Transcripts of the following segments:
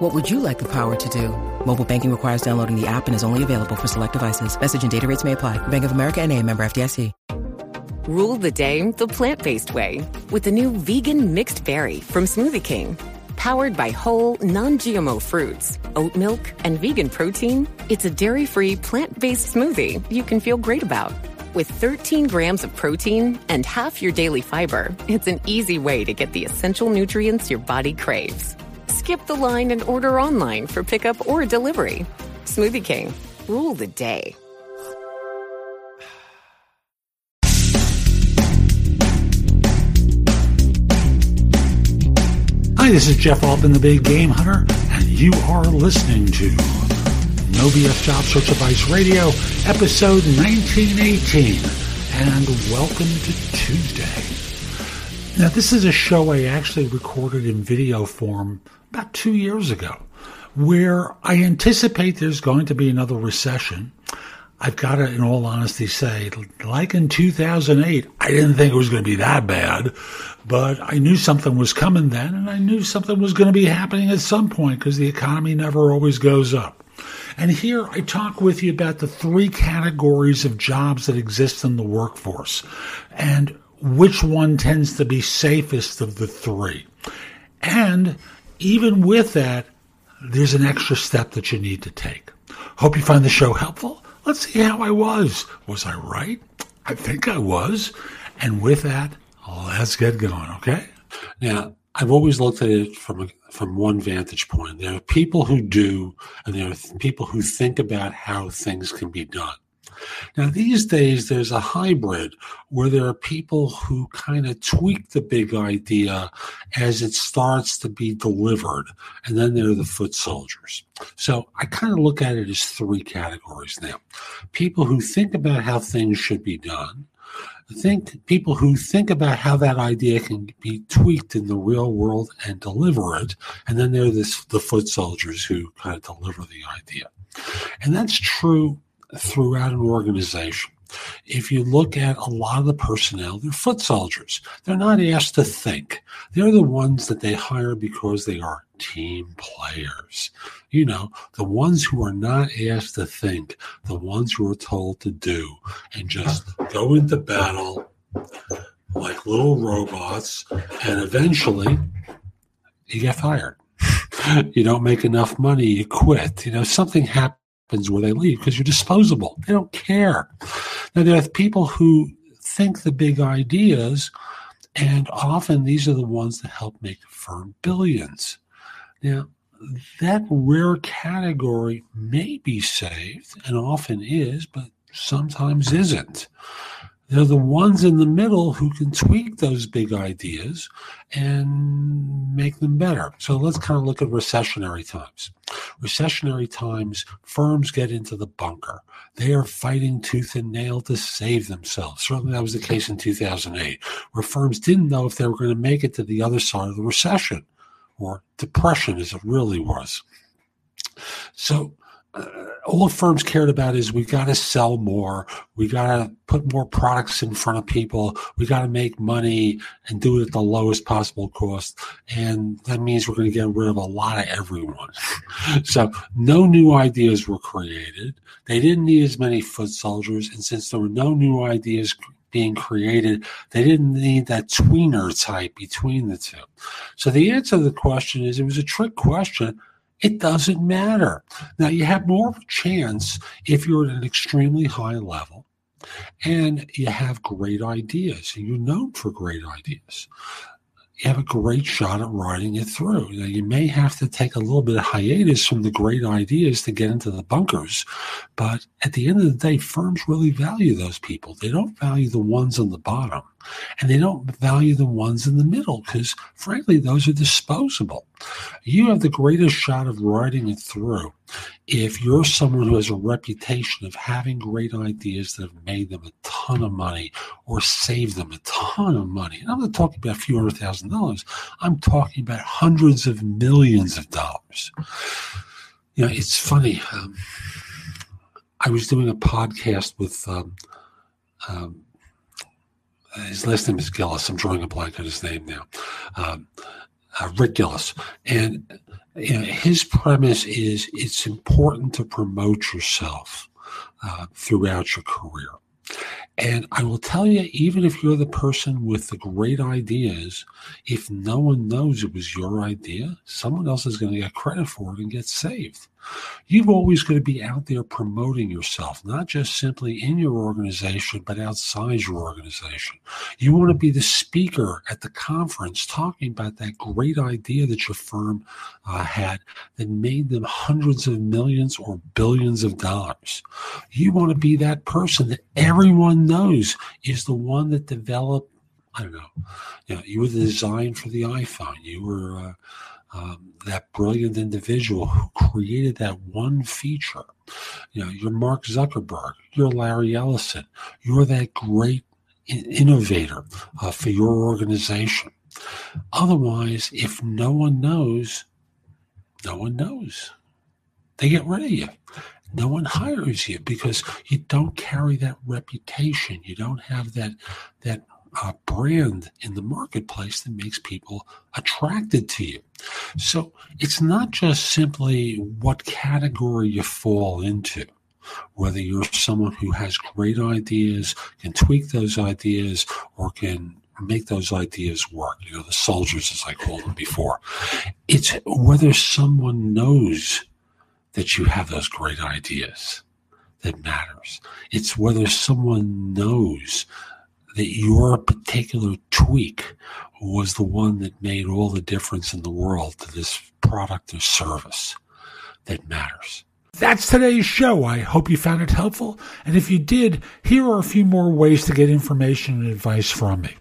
What would you like the power to do? Mobile banking requires downloading the app and is only available for select devices. Message and data rates may apply. Bank of America and a member FDIC. Rule the day the plant-based way with the new vegan mixed berry from Smoothie King. Powered by whole, non-GMO fruits, oat milk, and vegan protein, it's a dairy-free, plant-based smoothie you can feel great about. With 13 grams of protein and half your daily fiber, it's an easy way to get the essential nutrients your body craves. Skip the line and order online for pickup or delivery. Smoothie King, rule the day. Hi, this is Jeff Altman, the Big Game Hunter, and you are listening to No BS Job Search Advice Radio, episode 1918. And welcome to Tuesday. Now, this is a show I actually recorded in video form about two years ago, where I anticipate there's going to be another recession. I've got to, in all honesty, say, like in 2008, I didn't think it was going to be that bad, but I knew something was coming then, and I knew something was going to be happening at some point because the economy never always goes up. And here I talk with you about the three categories of jobs that exist in the workforce and which one tends to be safest of the three. And even with that, there's an extra step that you need to take. Hope you find the show helpful. Let's see how I was. Was I right? I think I was. And with that, let's get going, okay? Now, I've always looked at it from a, from one vantage point. There are people who do, and there are people who think about how things can be done. Now, these days, there's a hybrid where there are people who kind of tweak the big idea as it starts to be delivered, and then there are the foot soldiers. So I kind of look at it as three categories now people who think about how things should be done. Think people who think about how that idea can be tweaked in the real world and deliver it, and then there are this, the foot soldiers who kind of deliver the idea. And that's true throughout an organization. If you look at a lot of the personnel, they're foot soldiers. They're not asked to think. They're the ones that they hire because they are team players. You know, the ones who are not asked to think, the ones who are told to do, and just go into battle like little robots, and eventually you get fired. you don't make enough money, you quit. You know, something happens happens where they leave because you're disposable. They don't care. Now, there are people who think the big ideas, and often these are the ones that help make a firm billions. Now, that rare category may be saved, and often is, but sometimes isn't. They're the ones in the middle who can tweak those big ideas and make them better. So let's kind of look at recessionary times. Recessionary times, firms get into the bunker. They are fighting tooth and nail to save themselves. Certainly that was the case in 2008, where firms didn't know if they were going to make it to the other side of the recession or depression as it really was. So uh, all firms cared about is we got to sell more. We got to put more products in front of people. We got to make money and do it at the lowest possible cost. And that means we're going to get rid of a lot of everyone. so no new ideas were created. They didn't need as many foot soldiers. And since there were no new ideas being created, they didn't need that tweener type between the two. So the answer to the question is it was a trick question it doesn't matter. Now, you have more of a chance if you're at an extremely high level and you have great ideas and you're known for great ideas. You have a great shot at riding it through. Now, you may have to take a little bit of hiatus from the great ideas to get into the bunkers, but at the end of the day, firms really value those people. They don't value the ones on the bottom. And they don't value the ones in the middle because, frankly, those are disposable. You have the greatest shot of riding it through if you're someone who has a reputation of having great ideas that have made them a ton of money or saved them a ton of money. And I'm not talking about a few hundred thousand dollars, I'm talking about hundreds of millions of dollars. You know, it's funny. Um, I was doing a podcast with um, um, his last name is Gillis. I'm drawing a blank on his name now. Um, uh, Rick Gillis, and you know, his premise is it's important to promote yourself uh, throughout your career. And I will tell you, even if you're the person with the great ideas, if no one knows it was your idea, someone else is going to get credit for it and get saved. You've always got to be out there promoting yourself, not just simply in your organization, but outside your organization. You want to be the speaker at the conference talking about that great idea that your firm uh, had that made them hundreds of millions or billions of dollars. You want to be that person that everyone knows is the one that developed I don't know. You know, you were the design for the iPhone. You were uh, um, that brilliant individual who created that one feature. You know, you're Mark Zuckerberg, you're Larry Ellison, you're that great innovator uh, for your organization. Otherwise, if no one knows, no one knows. They get rid of you. No one hires you because you don't carry that reputation. You don't have that that uh, brand in the marketplace that makes people attracted to you. So it's not just simply what category you fall into, whether you're someone who has great ideas, can tweak those ideas, or can make those ideas work. You know, the soldiers, as I called them before. It's whether someone knows that you have those great ideas that matters. It's whether someone knows that your particular tweak was the one that made all the difference in the world to this product or service that matters. That's today's show. I hope you found it helpful. And if you did, here are a few more ways to get information and advice from me.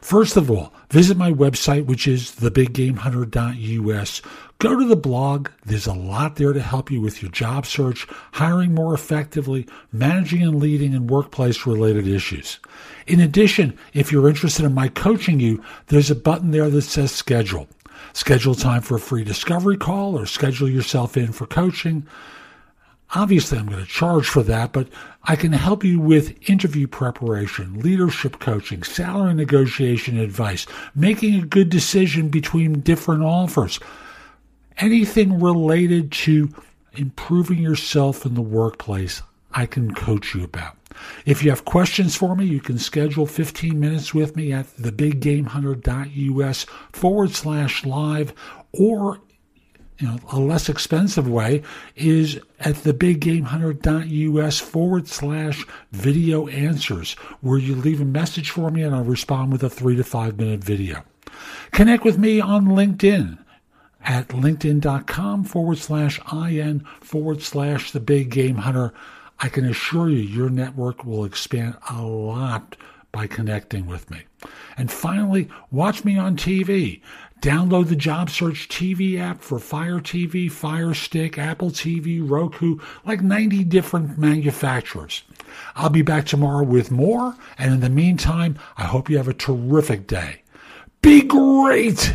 First of all, visit my website, which is thebiggamehunter.us. Go to the blog. There's a lot there to help you with your job search, hiring more effectively, managing and leading in workplace related issues. In addition, if you're interested in my coaching you, there's a button there that says schedule. Schedule time for a free discovery call or schedule yourself in for coaching. Obviously, I'm going to charge for that, but I can help you with interview preparation, leadership coaching, salary negotiation advice, making a good decision between different offers, anything related to improving yourself in the workplace, I can coach you about. If you have questions for me, you can schedule 15 minutes with me at thebiggamehunter.us forward slash live or you know, a less expensive way is at thebiggamehunter.us forward slash video answers, where you leave a message for me and I'll respond with a three to five minute video. Connect with me on LinkedIn at linkedin.com forward slash in forward slash the big game hunter. I can assure you your network will expand a lot by connecting with me. And finally, watch me on TV. Download the Job Search TV app for Fire TV, Fire Stick, Apple TV, Roku, like 90 different manufacturers. I'll be back tomorrow with more, and in the meantime, I hope you have a terrific day. Be great!